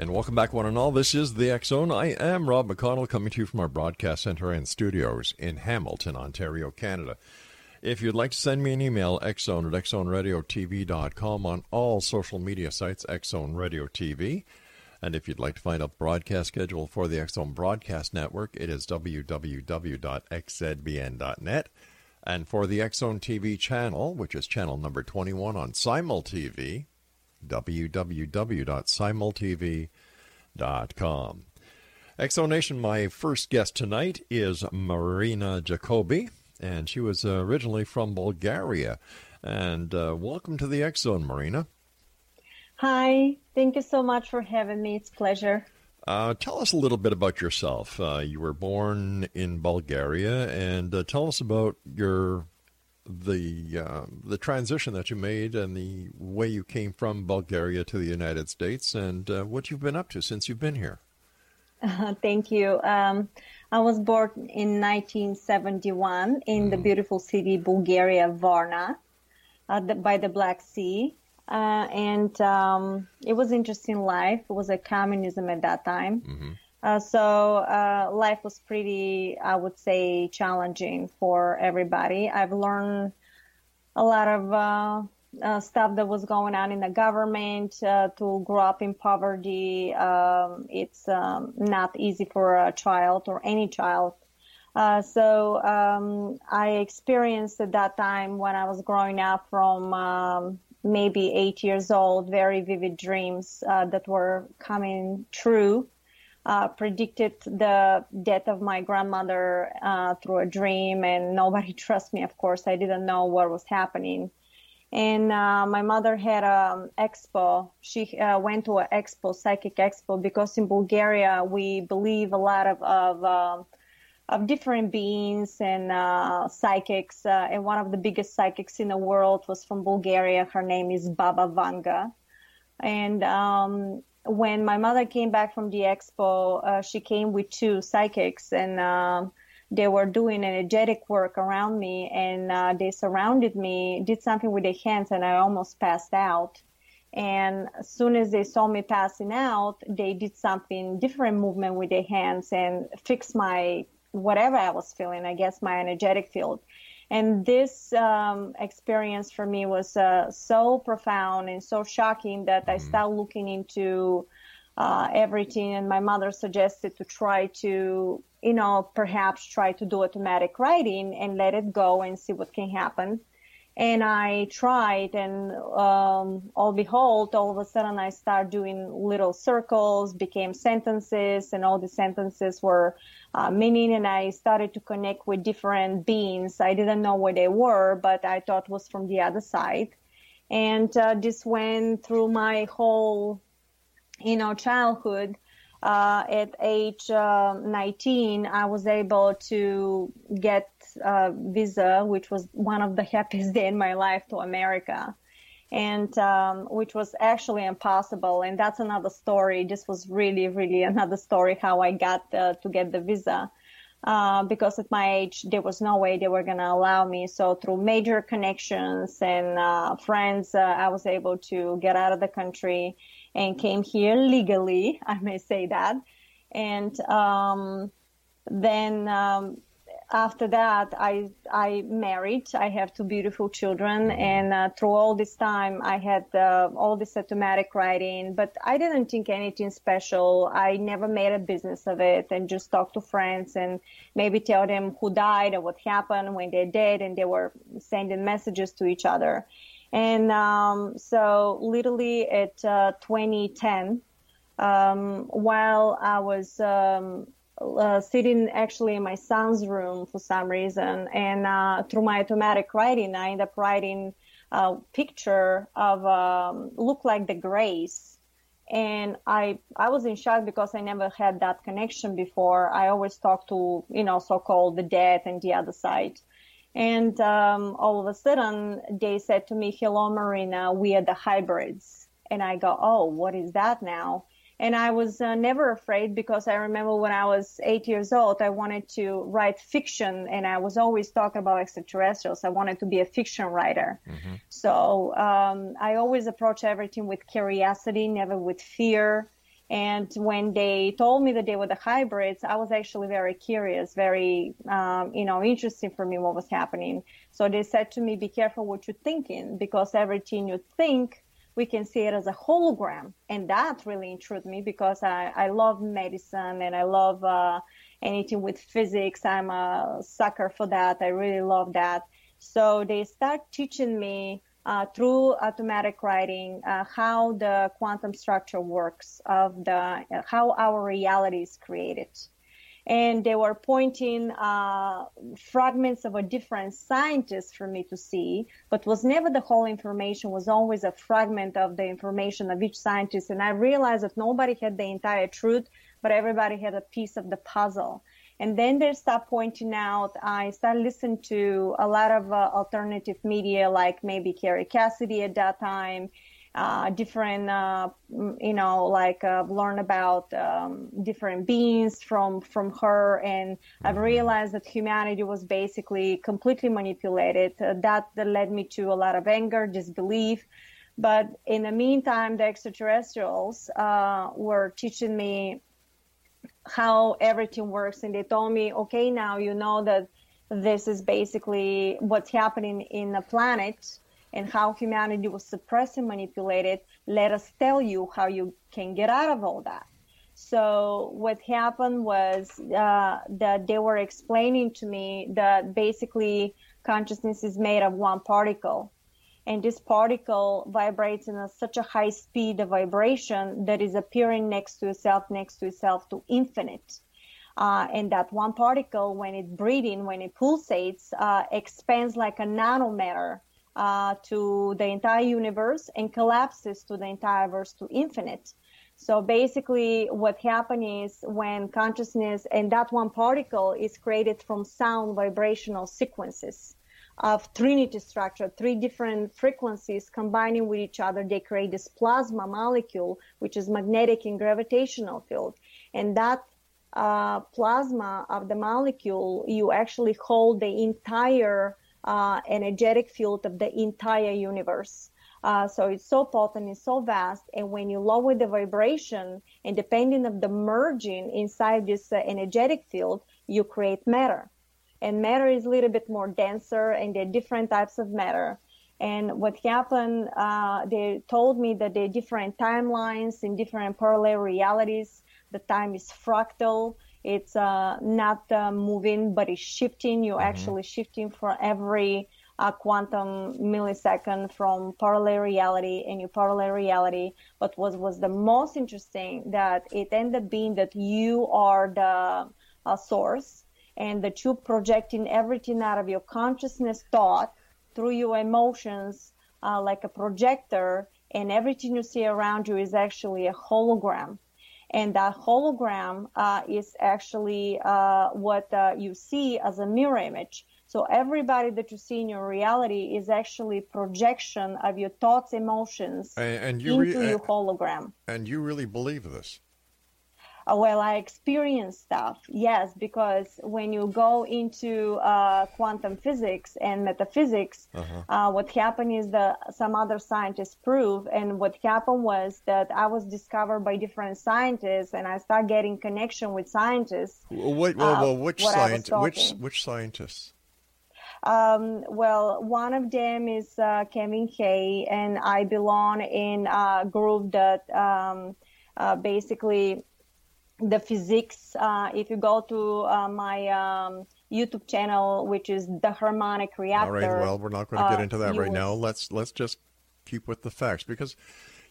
And welcome back, one and all. This is the Zone. I am Rob McConnell, coming to you from our broadcast center and studios in Hamilton, Ontario, Canada. If you'd like to send me an email, xzone at xzoneradiotv.com on all social media sites, Xzone Radio TV. And if you'd like to find out broadcast schedule for the Zone Broadcast Network, it is www.xzbn.net. And for the Zone TV channel, which is channel number 21 on Simul TV, www.simultv.com. Exonation, my first guest tonight is Marina Jacobi, and she was originally from Bulgaria. And uh, welcome to the Zone, Marina. Hi, thank you so much for having me. It's a pleasure. Uh, tell us a little bit about yourself. Uh, you were born in Bulgaria, and uh, tell us about your the uh, the transition that you made and the way you came from Bulgaria to the United States, and uh, what you've been up to since you've been here. thank you. Um, I was born in 1971 in mm. the beautiful city Bulgaria, Varna, uh, the, by the Black Sea. Uh, and um, it was interesting life. It was a communism at that time. Mm-hmm. Uh, so uh, life was pretty, I would say, challenging for everybody. I've learned a lot of uh, uh stuff that was going on in the government. Uh, to grow up in poverty, um, it's um, not easy for a child or any child. Uh, so um, I experienced at that time when I was growing up from um, maybe eight years old, very vivid dreams that were coming true uh, predicted the death of my grandmother uh, through a dream, and nobody trusts me. Of course, I didn't know what was happening. And uh, my mother had an expo. She uh, went to an expo, psychic expo, because in Bulgaria we believe a lot of of, um, of different beings and uh, psychics. Uh, and one of the biggest psychics in the world was from Bulgaria. Her name is Baba Vanga and um, when my mother came back from the expo, uh, she came with two psychics and um, they were doing energetic work around me and uh, they surrounded me, did something with their hands, and I almost passed out. And as soon as they saw me passing out, they did something different movement with their hands and fixed my whatever I was feeling, I guess my energetic field. And this um, experience for me was uh, so profound and so shocking that I mm-hmm. started looking into uh, everything. And my mother suggested to try to, you know, perhaps try to do automatic writing and let it go and see what can happen. And I tried, and um, all behold, all of a sudden I started doing little circles, became sentences, and all the sentences were uh, meaning. And I started to connect with different beings. I didn't know where they were, but I thought was from the other side. And uh, this went through my whole, you know, childhood. Uh, at age uh, 19, I was able to get uh, visa, which was one of the happiest day in my life to America, and um, which was actually impossible. And that's another story. This was really, really another story how I got uh, to get the visa. Uh, because at my age, there was no way they were going to allow me. So through major connections and uh, friends, uh, I was able to get out of the country and came here legally. I may say that. And um, then um, after that, I I married. I have two beautiful children, mm-hmm. and uh, through all this time, I had uh, all this automatic writing. But I didn't think anything special. I never made a business of it, and just talk to friends and maybe tell them who died or what happened when they did, and they were sending messages to each other. And um, so, literally at uh, 2010, um, while I was um, uh, sitting actually in my son's room for some reason, and uh, through my automatic writing, I end up writing a picture of um, look like the Greys. And I I was in shock because I never had that connection before. I always talk to you know so-called the dead and the other side. And um, all of a sudden, they said to me, "Hello, Marina, we are the hybrids." And I go, "Oh, what is that now?" And I was uh, never afraid because I remember when I was eight years old, I wanted to write fiction and I was always talking about extraterrestrials. I wanted to be a fiction writer. Mm-hmm. So um, I always approach everything with curiosity, never with fear. And when they told me that they were the hybrids, I was actually very curious, very, um, you know, interesting for me what was happening. So they said to me, be careful what you're thinking because everything you think, we can see it as a hologram. And that really intrigued me because I, I love medicine and I love uh, anything with physics. I'm a sucker for that. I really love that. So they start teaching me uh, through automatic writing uh, how the quantum structure works of the how our reality is created and they were pointing uh, fragments of a different scientist for me to see but was never the whole information was always a fragment of the information of each scientist. And i realized that nobody had the entire truth but everybody had a piece of the puzzle. And then they start pointing out, I started listening to a lot of uh, alternative media, like maybe Kerry Cassidy at that time, uh, different, uh, you know, like uh, learn about um, different beings from from her, and I've realized that humanity was basically completely manipulated. Uh, that, that led me to a lot of anger, disbelief. But in the meantime, the extraterrestrials uh, were teaching me how everything works and they told me okay now you know that this is basically what's happening in the planet and how humanity was suppressed and manipulated let us tell you how you can get out of all that so what happened was uh, that they were explaining to me that basically consciousness is made of one particle and this particle vibrates in a, such a high speed of vibration that is appearing next to itself, next to itself to infinite. Uh, and that one particle, when it's breathing, when it pulsates, uh, expands like a nanometer uh, to the entire universe and collapses to the entire verse to infinite. So basically, what happens is when consciousness and that one particle is created from sound vibrational sequences of trinity structure, three different frequencies combining with each other, they create this plasma molecule, which is magnetic and gravitational field. And that uh, plasma of the molecule, you actually hold the entire uh, energetic field of the entire universe. Uh, so it's so potent, it's so vast, and when you lower the vibration, and depending of the merging inside this uh, energetic field, you create matter. And matter is a little bit more denser and there are different types of matter. And what happened uh, they told me that there are different timelines in different parallel realities. The time is fractal it's uh, not uh, moving but it's shifting. You're mm-hmm. actually shifting for every uh, quantum millisecond from parallel reality and your parallel reality. But what was the most interesting that it ended up being that you are the uh, source and that you're projecting everything out of your consciousness thought through your emotions uh, like a projector and everything you see around you is actually a hologram and that hologram uh, is actually uh, what uh, you see as a mirror image. So everybody that you see in your reality is actually projection of your thoughts emotions and, and you into re- your hologram. and you really believe this well, I experience stuff, yes, because when you go into uh, quantum physics and metaphysics, uh-huh. uh, what happened is that some other scientists prove, and what happened was that I was discovered by different scientists, and I start getting connection with scientists. What, well, well, which scientists? Which which scientists? Um, well, one of them is uh, Kevin Hay, and I belong in a group that um, uh, basically the physics. Uh, if you go to uh, my um, YouTube channel, which is the harmonic reactor. All right. Well, we're not going to get uh, into that right now. Let's let's just keep with the facts because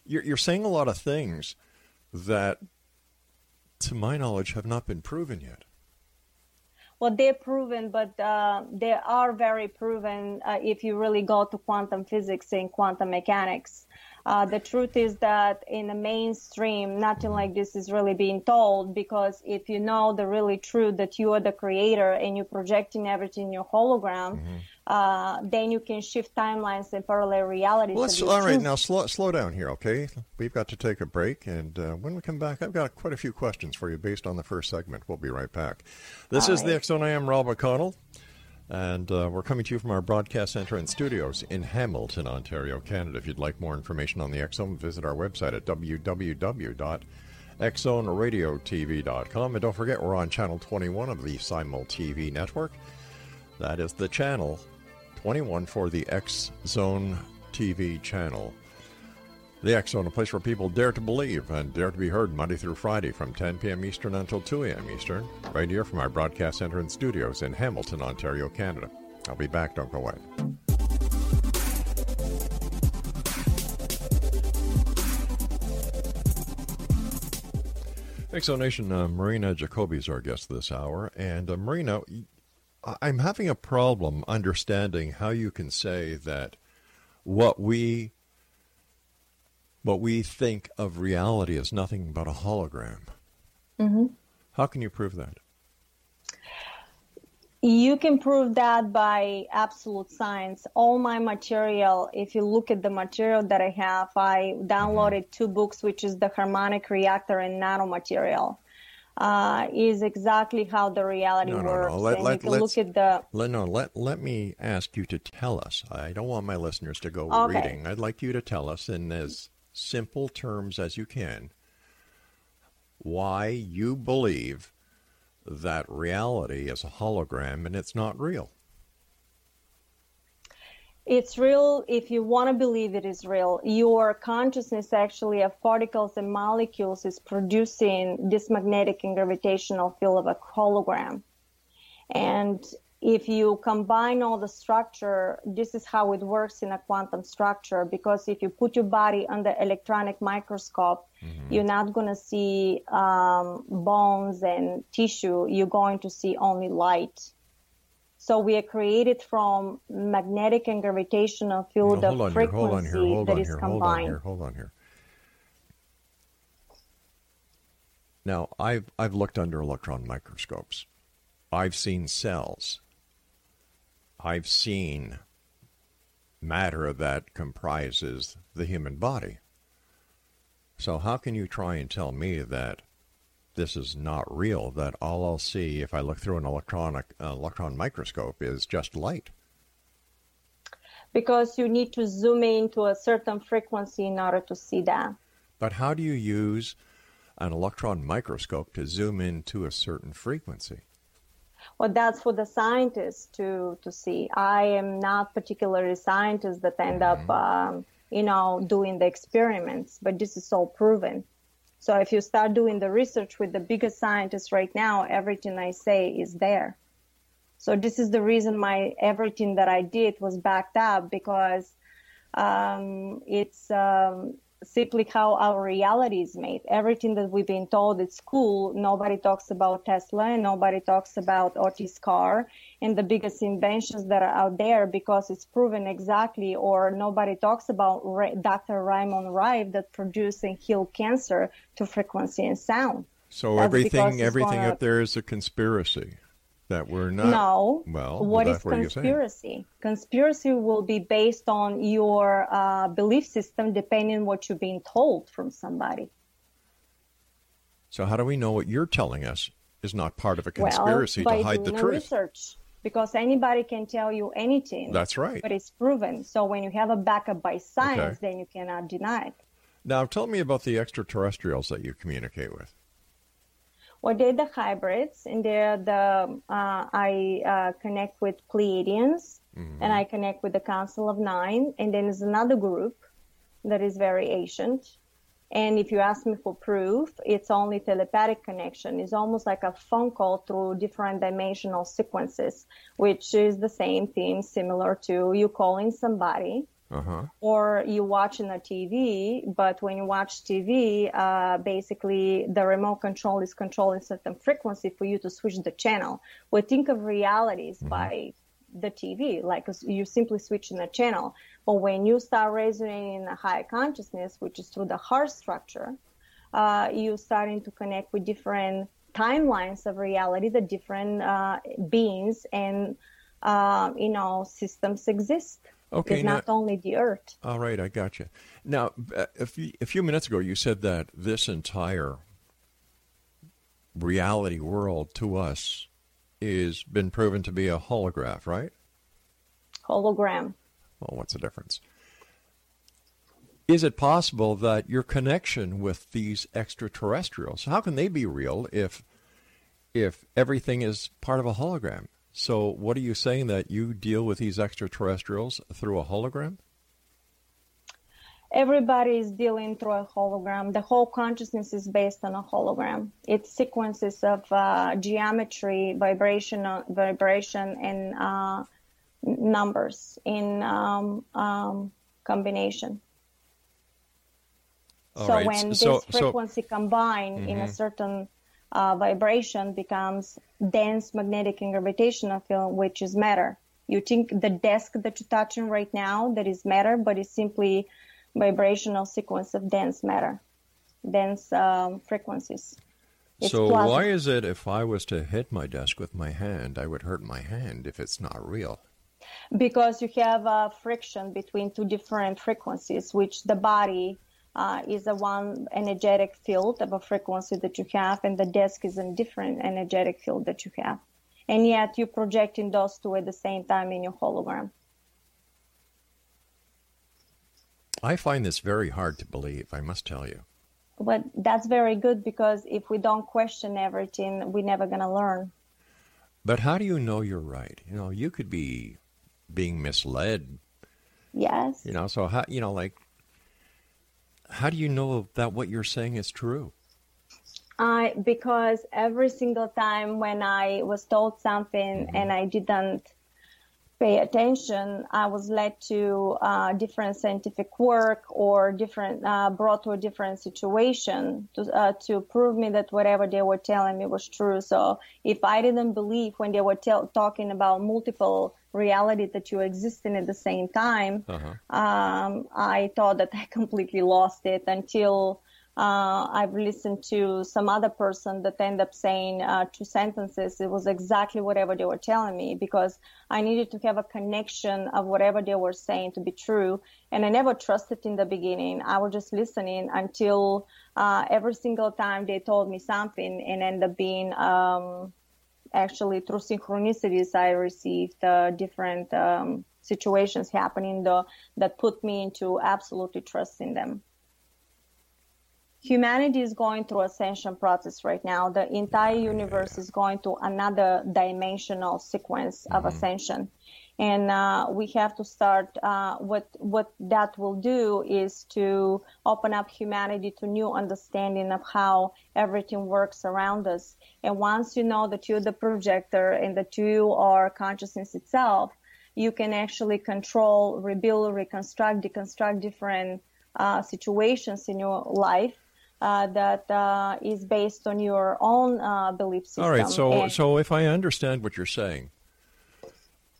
you're you're saying a lot of things that, to my knowledge, have not been proven yet. Well, they're proven, but uh, they are very proven uh, if you really go to quantum physics and quantum mechanics. Uh, the truth is that in the mainstream, nothing like this is really being told because if you know the really truth that you are the creator and you're projecting everything in your hologram, mm-hmm. uh, then you can shift timelines and parallel realities. Well, all right, now slow, slow down here, okay? We've got to take a break, and uh, when we come back, I've got quite a few questions for you based on the first segment. We'll be right back. This all is right. the Zone. I am Rob McConnell. And uh, we're coming to you from our broadcast center and studios in Hamilton, Ontario, Canada. If you'd like more information on the Zone, visit our website at www.xzbn.net. XZoneRadioTV.com. And don't forget, we're on channel 21 of the Simul TV network. That is the channel 21 for the X Zone TV channel. The Zone, a place where people dare to believe and dare to be heard Monday through Friday from 10 p.m. Eastern until 2 a.m. Eastern, right here from our broadcast center and studios in Hamilton, Ontario, Canada. I'll be back. Don't go away. Exonation, uh, Marina Jacobi is our guest this hour. And uh, Marina, I'm having a problem understanding how you can say that what we what we think of reality as nothing but a hologram. Mm-hmm. How can you prove that? You can prove that by absolute science. All my material, if you look at the material that I have, I downloaded mm-hmm. two books, which is the harmonic reactor and nanomaterial. Uh, is exactly how the reality no, no, works. No. Let, and let, you can look at the. Let, no, let, let me ask you to tell us. I don't want my listeners to go okay. reading. I'd like you to tell us in as simple terms as you can why you believe that reality is a hologram and it's not real. It's real if you want to believe it is real. Your consciousness actually of particles and molecules is producing this magnetic and gravitational field of a hologram. And if you combine all the structure, this is how it works in a quantum structure. Because if you put your body under electronic microscope, mm-hmm. you're not going to see um, bones and tissue. You're going to see only light. So we are created from magnetic and gravitational field no, of frequency here, that is here. Hold on here. Hold on here. Now, I've I've looked under electron microscopes. I've seen cells. I've seen matter that comprises the human body. So how can you try and tell me that this is not real, that all I'll see if I look through an electronic uh, electron microscope is just light? Because you need to zoom in to a certain frequency in order to see that. But how do you use an electron microscope to zoom into a certain frequency? Well, that's for the scientists to to see. I am not particularly scientists that end mm-hmm. up, um, you know, doing the experiments, but this is all proven. So if you start doing the research with the biggest scientists right now, everything I say is there. So this is the reason my everything that I did was backed up because um, it's um, simply how our reality is made. Everything that we've been told at school, nobody talks about Tesla and nobody talks about Otis Carr and the biggest inventions that are out there because it's proven exactly, or nobody talks about Dr. Raymond Rife that produced and healed cancer to frequency and sound. So That's everything, everything up there is a conspiracy that we're not. No. Well, what is conspiracy? Conspiracy will be based on your uh, belief system, depending on what you're being told from somebody. So, how do we know what you're telling us is not part of a conspiracy well, to hide the truth? Research, because anybody can tell you anything. That's right. But it's proven. So, when you have a backup by science, okay. then you cannot deny it. Now, tell me about the extraterrestrials that you communicate with. Well, they're the hybrids, and they're the uh, I uh, connect with Pleiadians, mm-hmm. and I connect with the Council of Nine, and then there's another group that is very ancient. And if you ask me for proof, it's only telepathic connection. It's almost like a phone call through different dimensional sequences, which is the same thing, similar to you calling somebody uh-huh. or you watching a TV, but when you watch TV, uh, basically the remote control is controlling certain frequency for you to switch the channel. We think of realities mm-hmm. by the TV, like you simply switching the channel. But when you start resonating in a higher consciousness, which is through the heart structure, uh, you're starting to connect with different timelines of reality, the different uh, beings and uh, you know systems exist. Okay, is not only the earth. All right, I got you. Now, uh, a few, a few minutes ago, you said that this entire reality world to us is been proven to be a holograph, right? Hologram. Well, what's the difference? is it possible that your connection with these extraterrestrials, how can they be real if if everything is part of a hologram? So what are you saying that you deal with these extraterrestrials through a hologram? Everybody is dealing through a hologram. The whole consciousness is based on a hologram. It's sequences of uh, geometry, vibration, vibration, and uh, numbers in um, um, combination. All so right. when this so, frequency so, combine mm-hmm. in a mm-hmm. certain uh, vibration becomes dense magnetic and gravitational field, which is matter. You think the desk that you're touching right now that is matter, but it's simply vibrational sequence of dense matter, dense um, frequencies. It's so why is it if I was to hit my desk with my hand, I would hurt my hand if it's not real? Because you have a friction between two different frequencies, which the body uh, is the one energetic field of a frequency that you have, and the desk is a different energetic field that you have. And yet you're projecting those two at the same time in your hologram. I find this very hard to believe, I must tell you. But that's very good because if we don't question everything, we're never going to learn. But how do you know you're right? You know, you could be being misled. Yes. You know, so how, you know, like how do you know that what you're saying is true? I because every single time when I was told something mm-hmm. and I didn't pay attention, I was led to uh, different scientific work or different uh, brought to a different situation to uh, to prove me that whatever they were telling me was true. So if I didn't believe when they were tell- talking about multiple reality that you existing at the same time, uh-huh. um, I thought that I completely lost it until uh, I've listened to some other person that end up saying uh, two sentences. It was exactly whatever they were telling me because I needed to have a connection of whatever they were saying to be true. And I never trusted in the beginning. I was just listening until uh, every single time they told me something and end up being um, actually through synchronicities, I received uh, different um, situations happening the, that put me into absolutely trusting them. Humanity is going through ascension process right now. The entire universe is going to another dimensional sequence of mm-hmm. ascension and uh, we have to start. Uh, what what that will do is to open up humanity to new understanding of how everything works around us. And once you know that you're the projector and that you are consciousness itself, you can actually control, rebuild, reconstruct, deconstruct different uh, situations in your life. Uh, that uh, is based on your own uh, belief system. All right. So, and so if I understand what you're saying,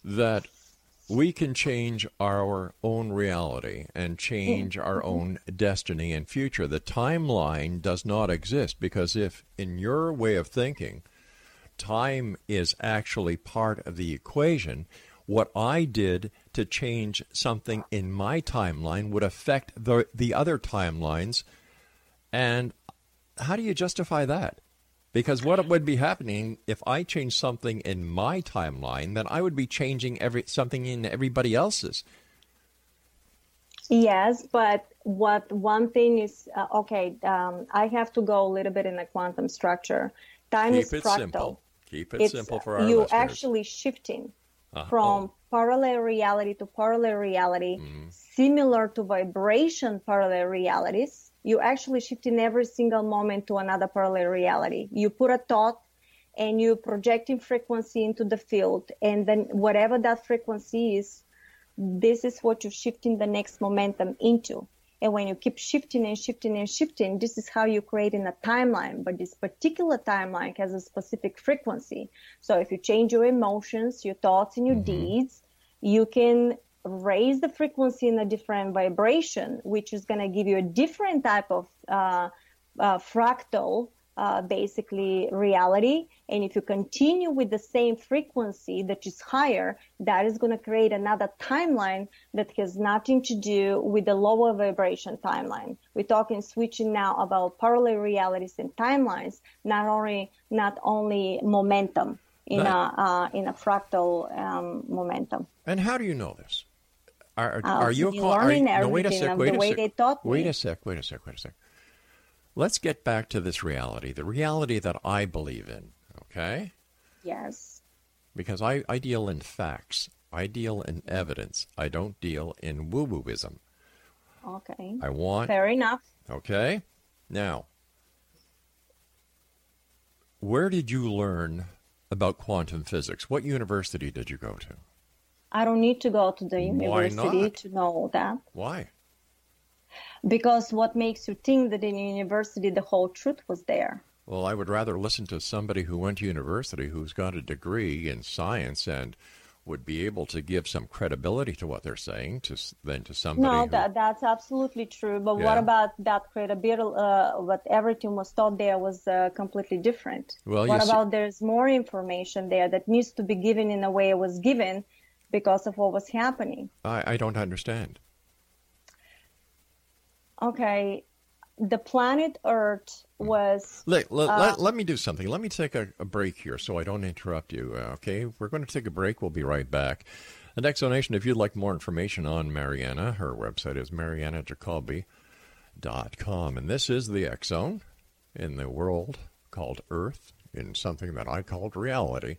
that we can change our own reality and change our mm-hmm. own destiny and future. The timeline does not exist because if, in your way of thinking, time is actually part of the equation, what I did to change something in my timeline would affect the, the other timelines. And how do you justify that? Because what would be happening if I change something in my timeline, then I would be changing every something in everybody else's. Yes, but what one thing is uh, okay. Um, I have to go a little bit in the quantum structure. Time Keep is it fractal. Simple. Keep it it's, simple for our you listeners. actually shifting uh, from parallel reality to parallel reality, mm. similar to vibration parallel realities you actually shift in every single moment to another parallel reality. You put a thought and you projecting frequency into the field, and then whatever that frequency is, this is what you're shifting the next momentum into. And when you keep shifting and shifting and shifting, this is how you're creating a timeline. But this particular timeline has a specific frequency. So if you change your emotions, your thoughts, and your mm-hmm. deeds, you can raise the frequency in a different vibration, which is going to give you a different type of uh, uh, fractal, uh, basically reality. And if you continue with the same frequency that is higher, that is going to create another timeline that has nothing to do with the lower vibration timeline. We're talking switching now about parallel realities and timelines, not only not only momentum in a uh, in a fractal um, momentum. And how do you know this? Are, are oh, you a be co- are you, no, wait a sec, wait the a way sec. they taught Wait me. a sec, wait a sec, wait a sec. Let's get back to this reality, the reality that I believe in, okay? Yes. Because I, I deal in facts. I deal in evidence. I don't deal in woo wooism. Okay. I want Fair enough. Okay. Now, where did you learn about quantum physics? What university did you go to? I don't need to go to the university to know that. Why? Because what makes you think that in university the whole truth was there? Well, I would rather listen to somebody who went to university who's got a degree in science and would be able to give some credibility to what they're saying to, than to somebody No, who, that that's absolutely true. But Yeah. what about that credibility? Uh, what everything was taught there was uh, completely different. Well, what see- about there's more information there that needs to be given in a way it was given because of what was happening? I, I don't understand. Okay, the planet Earth was Let, let, Uh, let, let me do something. Let me take a, a break here so I don't interrupt you. uh, Okay, we're going to take a break. We'll be right back. And Exonation, if you'd like more information on Mariana, her website is marianajacoby.com. And this is the Exxon in the world called Earth, in something that I called reality,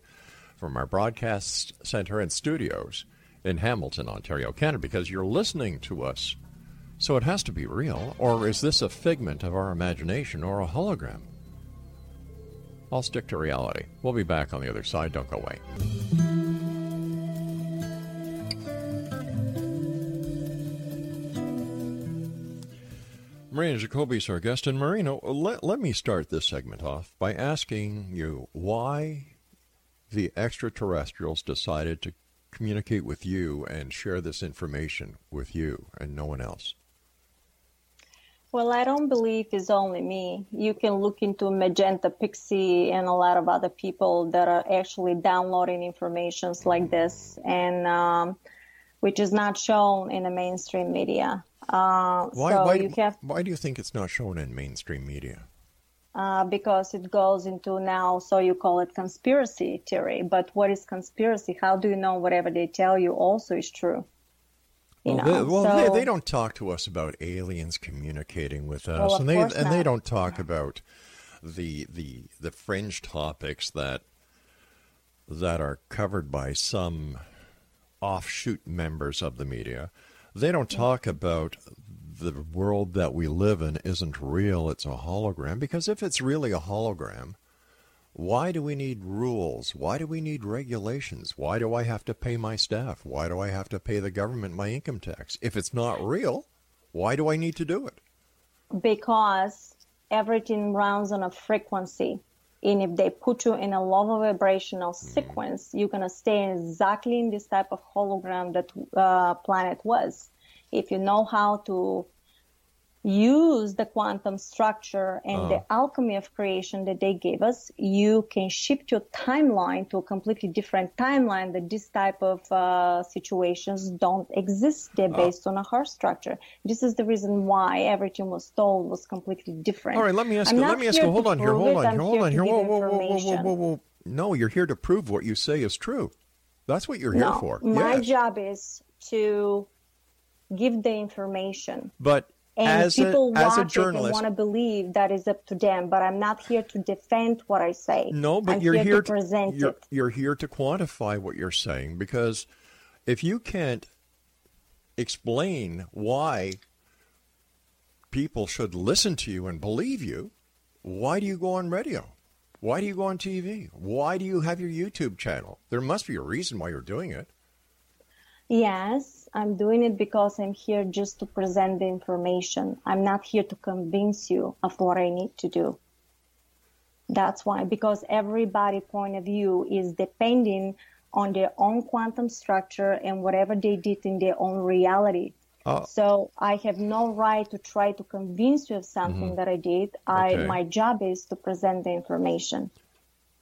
from our broadcast center and studios in Hamilton, Ontario, Canada, because you're listening to us so it has to be real, or is this a figment of our imagination or a hologram? I'll stick to reality. We'll be back on the other side. Don't go away. Marina Jacobi is our guest. And Marina, let, let me start this segment off by asking you why the extraterrestrials decided to communicate with you and share this information with you and no one else. Well, I don't believe it's only me. You can look into Magenta Pixie and a lot of other people that are actually downloading informations like this, and um, which is not shown in the mainstream media. Uh, Why, so why, you have why do you think it's not shown in mainstream media? Uh, because it goes into now, so you call it conspiracy theory. But what is conspiracy? How do you know whatever they tell you also is true? You well, know, they, well so- they, they don't talk to us about aliens communicating with us, Well, and they and they don't talk about the the the fringe topics that that are covered by some offshoot members of the media. They don't talk about the world that we live in isn't real; it's a hologram. Because if it's really a hologram, why do we need rules? Why do we need regulations? Why do I have to pay my staff? Why do I have to pay the government my income tax? If it's not real, why do I need to do it? because everything runs on a frequency. And if they put you in a lower vibrational sequence, you're going to stay exactly in this type of hologram that uh, planet was. If you know how to use the quantum structure and the alchemy of creation that they gave us, you can shift your timeline to a completely different timeline that this type of uh, situations don't exist. They're based on a heart structure. This is the reason why everything was told was completely different. All right, let me ask I'm you. Let me ask you. Hold on here. Hold on here. Hold on here. Whoa, whoa, whoa, whoa, whoa, whoa, whoa. No, you're here to prove what you say is true. That's what you're here no, for. my yes. job is to give the information. But And as people a, as watch a it and want to believe that is up to them. But I'm not here to defend what I say. No, but I'm you're here, here to present you're, it. you're here to quantify what you're saying because if you can't explain why people should listen to you and believe you, why do you go on radio? Why do you go on TV? Why do you have your YouTube channel? There must be a reason why you're doing it. Yes, I'm doing it because I'm here just to present the information. I'm not here to convince you of what I need to do. That's why, because everybody point of view is depending on their own quantum structure and whatever they did in their own reality. Oh. So I have no right to try to convince you of something mm-hmm. that I did. I Okay. my job is to present the information,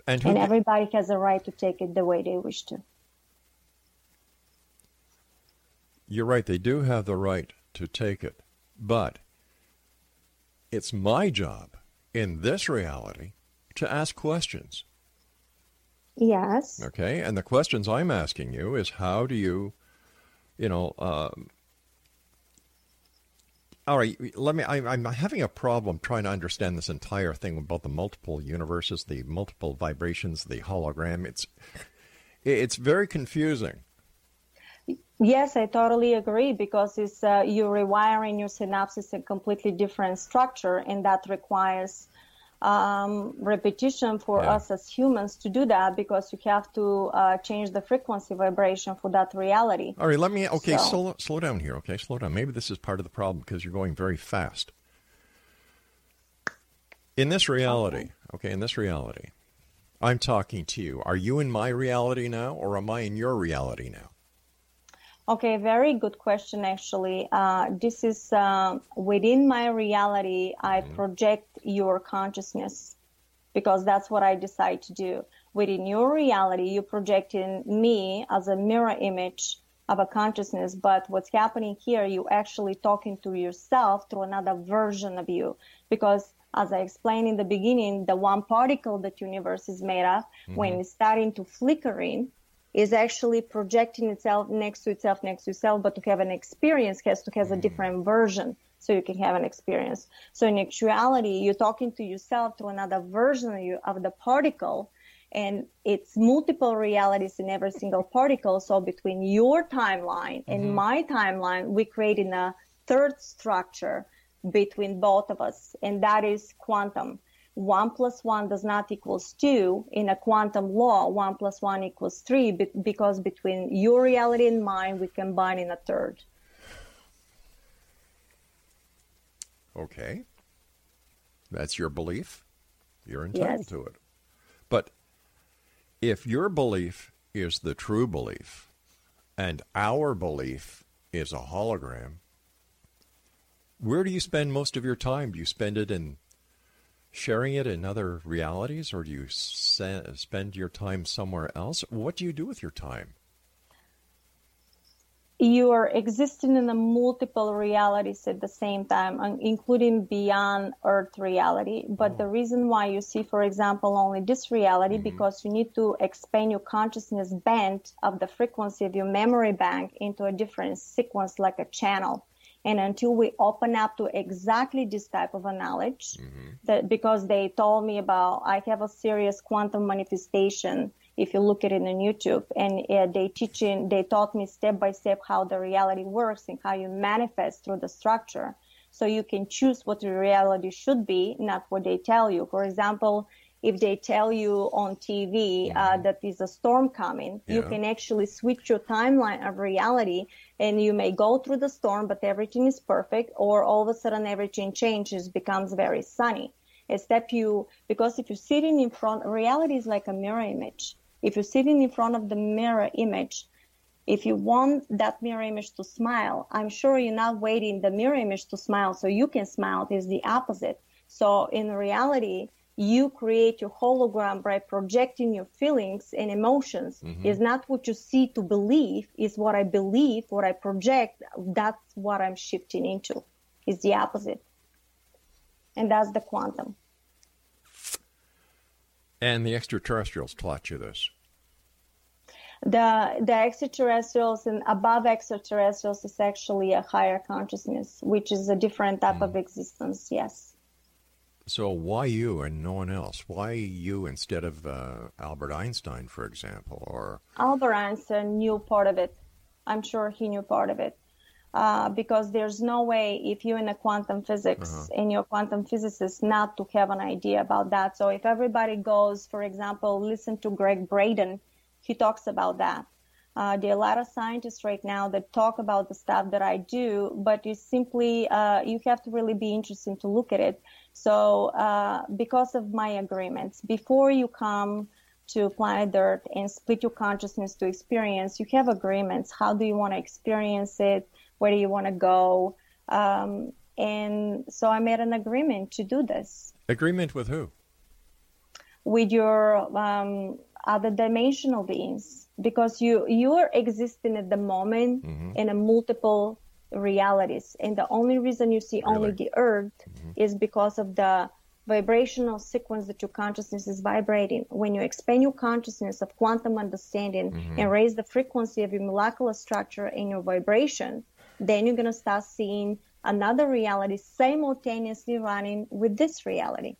And who and everybody has a right to take it the way they wish to. You're right. They do have the right to take it. But it's my job in this reality to ask questions. Yes. Okay. And the questions I'm asking you is how do you you know, um, all right, let me. I, I'm having a problem trying to understand this entire thing about the multiple universes, the multiple vibrations, the hologram. It's it's very confusing. Yes, I totally agree because it's uh, you're rewiring your synapses in completely different structure, and that requires um, repetition for yeah. us as humans to do that because you have to uh, change the frequency vibration for that reality. All right, let me. Okay, so, slow, slow down here. Okay, slow down. Maybe this is part of the problem because you're going very fast. In this reality, okay, okay in this reality, I'm talking to you. Are you in my reality now, or am I in your reality now? Okay, very good question, actually. Uh, this is uh, within my reality, I project your consciousness because that's what I decide to do. Within your reality, you project in me as a mirror image of a consciousness, but what's happening here, you actually talking to yourself through another version of you because as I explained in the beginning, the one particle that universe is made of, mm-hmm. when it's starting to flickering, is actually projecting itself next to itself, next to itself, but to have an experience has to have a mm. different version so you can have an experience. So in actuality, you're talking to yourself to another version of, you, of the particle and it's multiple realities in every single particle. So between your timeline and mm-hmm. my timeline, we create in a third structure between both of us, and that is quantum. 1 plus 1 does not equals 2 in a quantum law. 1 plus 1 equals 3 because between your reality and mine we combine in a third. Okay. That's your belief. You're entitled yes. to it. But if your belief is the true belief and our belief is a hologram where do you spend most of your time? Do you spend it in sharing it in other realities, or do you se- spend your time somewhere else? What do you do with your time? You are existing in the multiple realities at the same time, including beyond Earth reality. But oh. the reason why you see, for example, only this reality, mm-hmm. because you need to expand your consciousness band of the frequency of your memory bank into a different sequence, like a channel and until we open up to exactly this type of a knowledge mm-hmm. that because they told me about i have a serious quantum manifestation if you look at it on youtube. And uh, they teaching they taught me step by step how the reality works and how you manifest through the structure. So you can choose what the reality should be not what they tell you. For example if they tell you on TV uh, mm-hmm. that there's a storm coming, yeah. you can actually switch your timeline of reality and you may go through the storm, but everything is perfect, or all of a sudden everything changes, becomes very sunny. Except you, because if you're sitting in front, reality is like a mirror image. If you're sitting in front of the mirror image, if you want that mirror image to smile, I'm sure you're not waiting the mirror image to smile so you can smile. It's the opposite. So in reality, you create your hologram by projecting your feelings and emotions mm-hmm. is not what you see to believe is what i believe what i project that's what i'm shifting into is the opposite and that's the quantum and the extraterrestrials taught you this the the extraterrestrials and above extraterrestrials is actually a higher consciousness which is a different type mm. of existence yes so why you and no one else? Why you instead of uh, Albert Einstein, for example, or Albert Einstein knew part of it. I'm sure he knew part of it. Uh, because there's no way if you're in a quantum physics uh-huh. and you're a quantum physicist not to have an idea about that. So if everybody goes, for example, listen to Gregg Braden, he talks about that. Uh, there are a lot of scientists right now that talk about the stuff that I do, but you simply uh, you have to really be interested to look at it. So, uh, because of my agreements, before you come to planet Earth and split your consciousness to experience, you have agreements. How do you want to experience it? Where do you want to go? Um, and so I made an agreement to do this. Agreement with who? With your um, other dimensional beings, because you you are existing at the moment mm-hmm. in a multiple realities. And the only reason you see really? only the earth mm-hmm. is because of the vibrational sequence that your consciousness is vibrating. When you expand your consciousness of quantum understanding Mm-hmm. and raise the frequency of your molecular structure and your vibration, then you're going to start seeing another reality simultaneously running with this reality.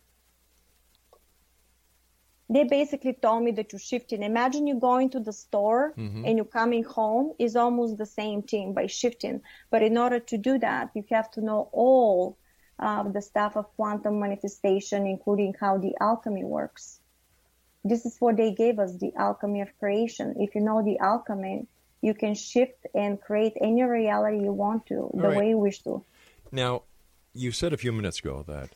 They basically told me that you're shifting. Imagine you going to the store Mm-hmm. and you're coming home is almost the same thing by shifting. But in order to do that, you have to know all of the stuff of quantum manifestation, including how the alchemy works. This is what they gave us, the alchemy of creation. If you know the alchemy, you can shift and create any reality you want to, the Right. way you wish to. Now, you said a few minutes ago that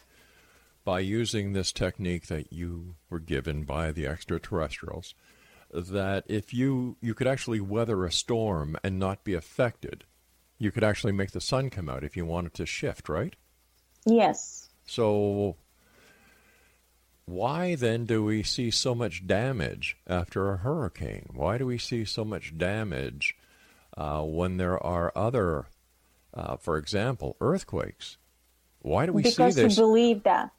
by using this technique that you were given by the extraterrestrials, that if you you could actually weather a storm and not be affected, you could actually make the sun come out if you wanted to shift, right? Yes. So why then do we see so much damage after a hurricane? Why do we see so much damage uh, when there are other, uh, for example, earthquakes? Why do we because see this? Because you believe that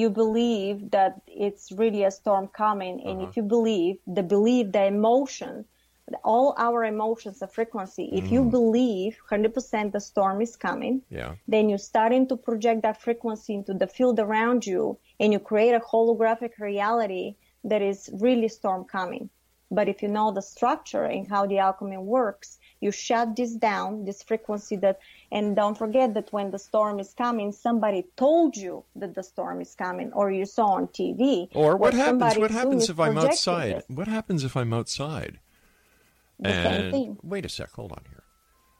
you believe that it's really a storm coming and Uh-huh. if you believe the belief the emotion all our emotions are frequency if Mm. you believe 100% the storm is coming yeah. then you're starting to project that frequency into the field around you and you create a holographic reality that is really storm coming but if you know the structure and how the alchemy works you shut this down this frequency that and don't forget that when the storm is coming somebody told you that the storm is coming or you saw on tv Or what happens? What happens if I'm outside? this. What happens if I'm outside? The same thing. wait a sec, hold on here.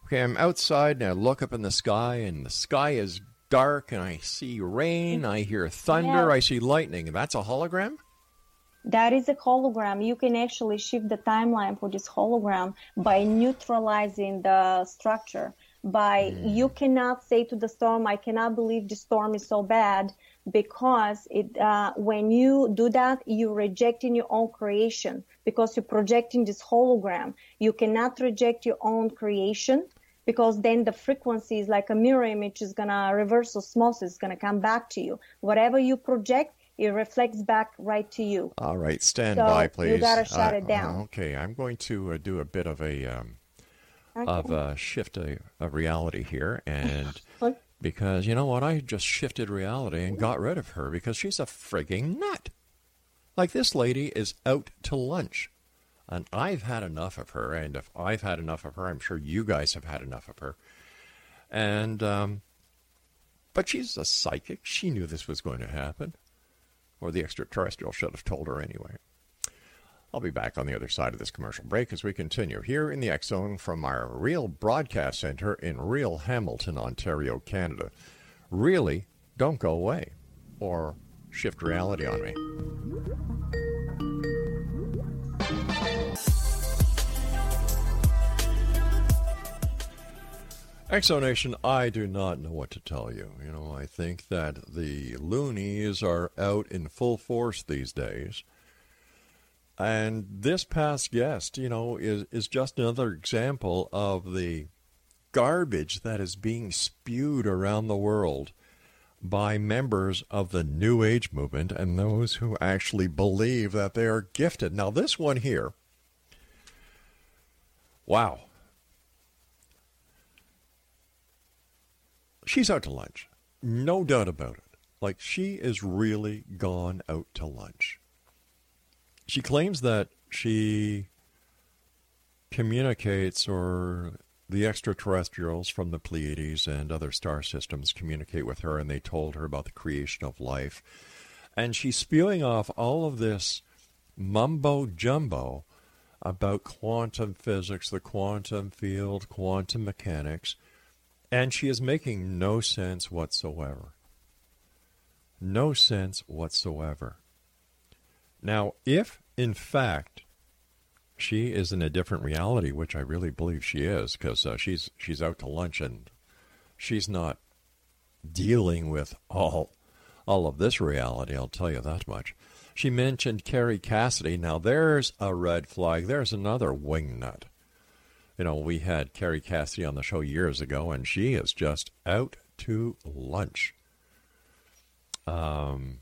Okay, I'm outside and I look up in the sky and the sky is dark and I see rain, mm. I hear thunder, Yeah. I see lightning. That's a hologram? That is a hologram. You can actually shift the timeline for this hologram by neutralizing the structure. By you cannot say to the storm, "I cannot believe the storm is so bad," because it uh, when you do that, you're rejecting your own creation because you're projecting this hologram. You cannot reject your own creation because then the frequency is like a mirror image is gonna reverse osmosis, is gonna come back to you. Whatever you project, it reflects back right to you. All right, stand So, by, please. you gotta shut Uh, it down. Okay, I'm going to uh, do a bit of a um, Okay. of a shift of, of reality here, and because you know what, I just shifted reality and got rid of her because she's a frigging nut. Like this lady is out to lunch, and I've had enough of her. And if I've had enough of her, I'm sure you guys have had enough of her. And um, but she's a psychic. She knew this was going to happen, or the extraterrestrial should have told her anyway. I'll be back on the other side of this commercial break as we continue here in the X from our real broadcast center in real Hamilton, Ontario, Canada. Really, don't go away or shift reality on me. X Zone Nation, I do not know what to tell you. You know, I think that the loonies are out in full force these days. And this past guest, you know, is, is just another example of the garbage that is being spewed around the world by members of the New Age movement and those who actually believe that they are gifted. Now, this one here, wow. She's out to lunch. No doubt about it. Like, she is really gone out to lunch. She claims that she communicates, or the extraterrestrials from the Pleiades and other star systems communicate with her, and they told her about the creation of life. And she's spewing off all of this mumbo jumbo about quantum physics, the quantum field, quantum mechanics, and she is making no sense whatsoever. No sense whatsoever. Now, if in fact she is in a different reality, which I really believe she is, because uh, she's she's out to lunch and she's not dealing with all all of this reality. I'll tell you that much. She mentioned Kerry Cassidy. Now there's a red flag. There's another wingnut. You know, we had Kerry Cassidy on the show years ago, and she is just out to lunch. Um,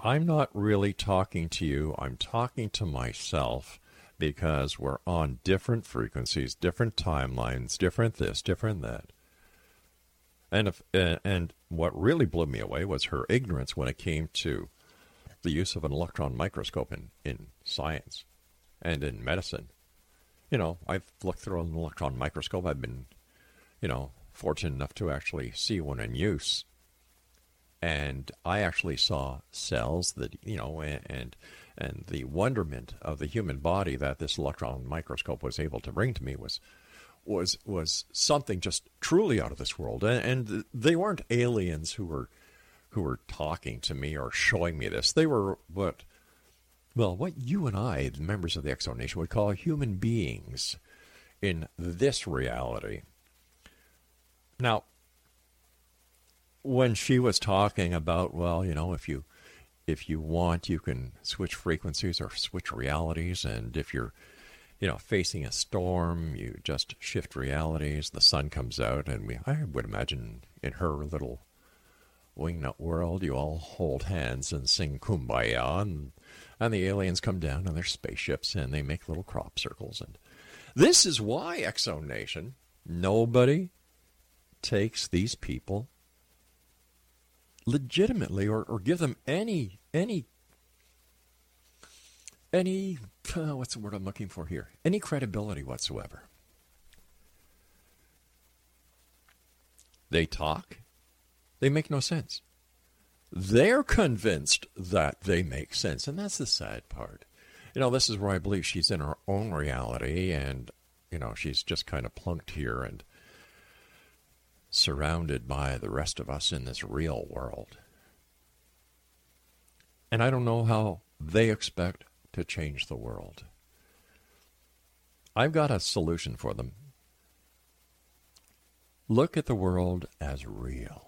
I'm not really talking to you, I'm talking to myself because we're on different frequencies, different timelines, different this, different that. And if, and what really blew me away was her ignorance when it came to the use of an electron microscope in, in science and in medicine. You know, I've looked through an electron microscope. I've been, you know, fortunate enough to actually see one in use. And I actually saw cells that, you know, and and the wonderment of the human body that this electron microscope was able to bring to me was was was something just truly out of this world. And, and they weren't aliens who were who were talking to me or showing me this. They were what well, what you and I, the members of the Zone Nation, would call human beings in this reality. Now, when she was talking about, well, you know, if you if you want, you can switch frequencies or switch realities, and if you're you know, facing a storm, you just shift realities. The sun comes out, and we, I would imagine in her little wingnut world, you all hold hands and sing kumbaya, and, and the aliens come down on their spaceships and they make little crop circles. And this is why Zone Nation, nobody takes these people legitimately or, or give them any any any uh, what's the word I'm looking for here? Any credibility whatsoever. They talk, they make no sense. They're convinced that they make sense, and that's the sad part. You know, this is where I believe she's in her own reality, and you know, she's just kind of plunked here and surrounded by the rest of us in this real world. And I don't know how they expect to change the world. I've got a solution for them. Look at the world as real.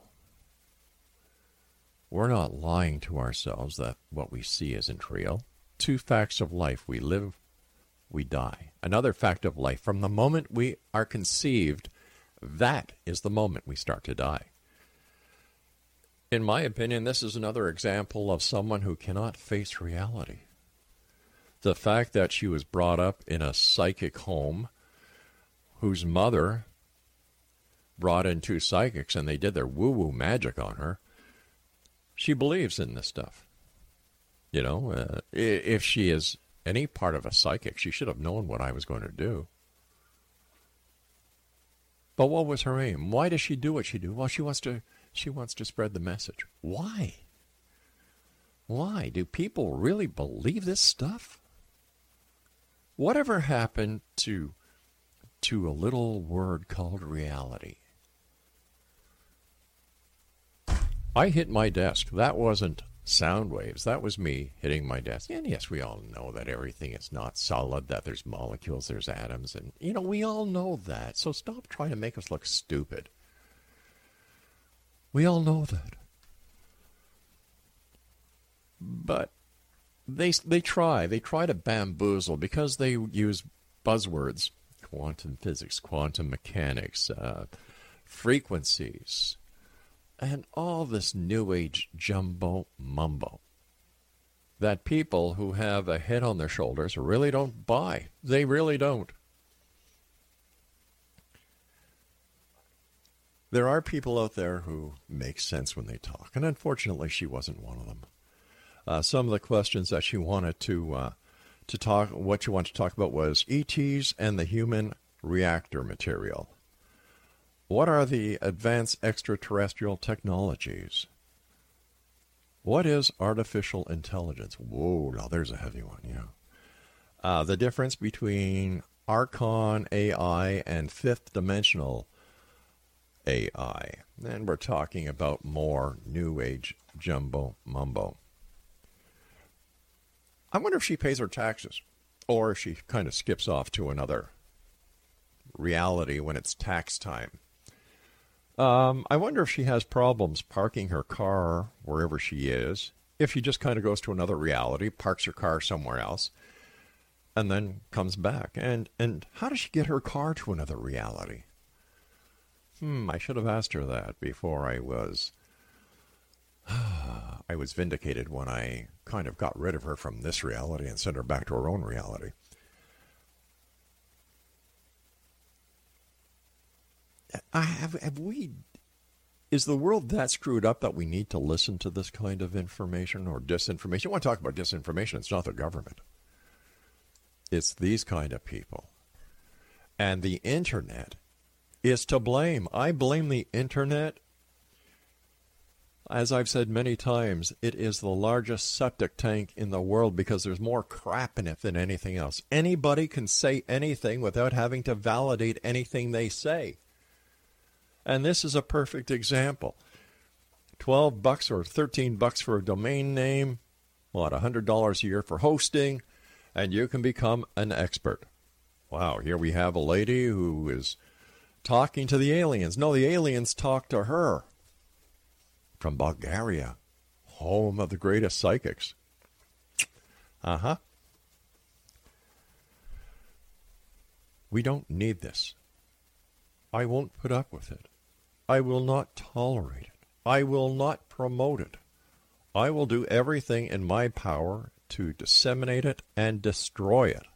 We're not lying to ourselves that what we see isn't real. Two facts of life we live, we die. Another fact of life from the moment we are conceived, that is the moment we start to die. In my opinion, this is another example of someone who cannot face reality the fact that she was brought up in a psychic home whose mother brought in two psychics and they did their woo woo magic on her, she believes in this stuff. You know, uh, if she is any part of a psychic, she should have known what I was going to do. But what was her aim? Why does she do what she do? Well, she wants to she wants to spread the message. Why? Why do people really believe this stuff? Whatever happened to to a little word called reality? I hit my desk. That wasn't sound waves. That was me hitting my desk. And yes, we all know that everything is not solid, that there's molecules, there's atoms, and, you know, we all know that. So stop trying to make us look stupid. We all know that. But they they try they try to bamboozle because they use buzzwords quantum physics quantum mechanics uh, frequencies and all this new age jumbo mumbo that people who have a head on their shoulders really don't buy. They really don't. There are people out there who make sense when they talk and unfortunately she wasn't one of them. Uh, some of the questions that she wanted to uh, to talk, what she wanted to talk about was ETs and the human reactor material. What are the advanced extraterrestrial technologies? What is artificial intelligence? Whoa, now there's a heavy one, yeah. Uh, the difference between Archon AI and fifth dimensional AI. And we're talking about more New Age jumbo mumbo. I wonder if she pays her taxes or if she kind of skips off to another reality when it's tax time. Um, I wonder if she has problems parking her car wherever she is. If she just kind of goes to another reality, parks her car somewhere else, and then comes back. And and how does she get her car to another reality? Hmm, I should have asked her that before I was I was vindicated when I kind of got rid of her from this reality and sent her back to her own reality. I have, have we is the world that screwed up that we need to listen to this kind of information or disinformation? You want to talk about disinformation? It's not the government. It's these kind of people. And the internet is to blame. I blame the internet. As I've said many times, it is the largest septic tank in the world because there's more crap in it than anything else. Anybody can say anything without having to validate anything they say. And this is a perfect example. 12 bucks or 13 bucks for a domain name, what, $100 a year for hosting, and you can become an expert. Wow, here we have a lady who is talking to the aliens. No, the aliens talk to her from Bulgaria, home of the greatest psychics. Uh huh. We don't need this. I won't put up with it. I will not tolerate it. I will not promote it. I will do everything in my power to disseminate it and destroy it.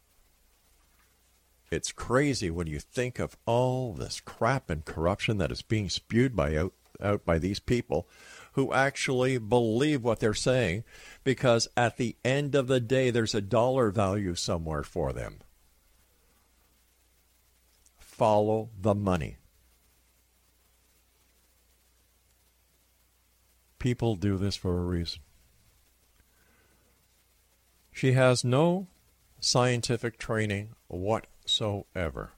It's crazy when you think of all this crap and corruption that is being spewed by out, out by these people who actually believe what they're saying because at the end of the day there's a dollar value somewhere for them. Follow the money. People do this for a reason. She has no scientific training whatsoever.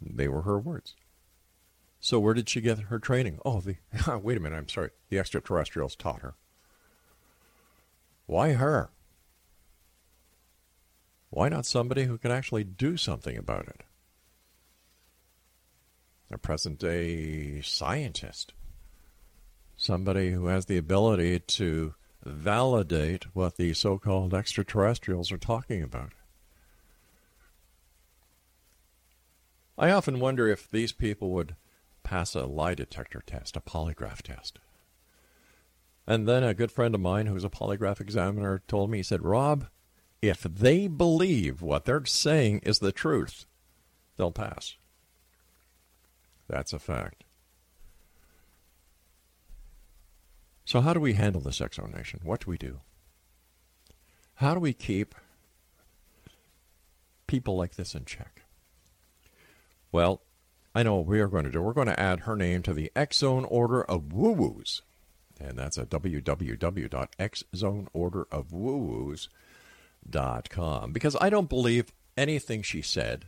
They were her words. So where did she get her training? Oh, the wait a minute, I'm sorry. The extraterrestrials taught her. Why her? Why not somebody who can actually do something about it? A present day scientist somebody who has the ability to validate what the so called extraterrestrials are talking about. I often wonder if these people would pass a lie detector test, a polygraph test. And then a good friend of mine who's a polygraph examiner told me, he said, Rob, if they believe what they're saying is the truth, they'll pass. That's a fact. So, how do we handle this X Zone Nation? What do we do? How do we keep people like this in check? Well, I know what we are going to do. We're going to add her name to the X Zone Order of Woo Woos. And that's at www.xzoneorderofwoowoos.com. Because I don't believe anything she said.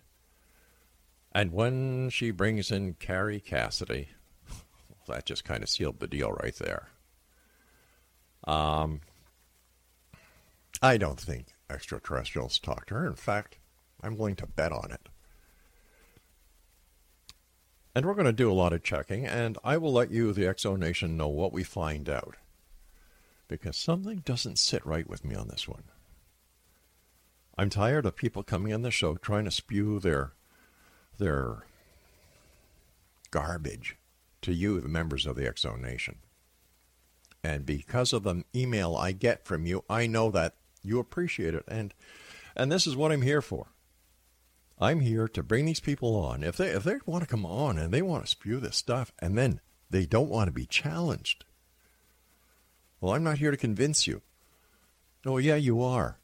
And when she brings in Kerry Cassidy, that just kind of sealed the deal right there. Um, I don't think extraterrestrials talk to her. In fact, I'm willing to bet on it. And we're going to do a lot of checking, and I will let you, the X Zone Nation, know what we find out. Because something doesn't sit right with me on this one. I'm tired of people coming on the show trying to spew their their garbage to you, the members of the X Zone Nation. And because of the email I get from you, I know that you appreciate it. And and this is what I'm here for. I'm here to bring these people on. If they if they want to come on and they want to spew this stuff and then they don't want to be challenged. Well, I'm not here to convince you. Oh, yeah, you are.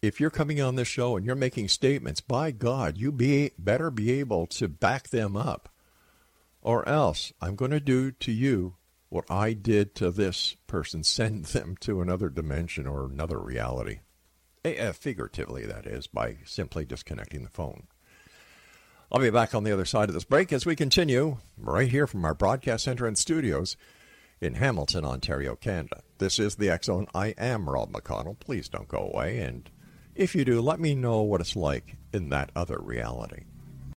If you're coming on this show and you're making statements, by God, you be better be able to back them up. Or else I'm going to do to you what I did to this person, send them to another dimension or another reality. Uh, figuratively, that is, by simply disconnecting the phone. I'll be back on the other side of this break as we continue right here from our broadcast center and studios in Hamilton, Ontario, Canada. This is the Zone. I am Rob McConnell. Please don't go away. And if you do, let me know what it's like in that other reality.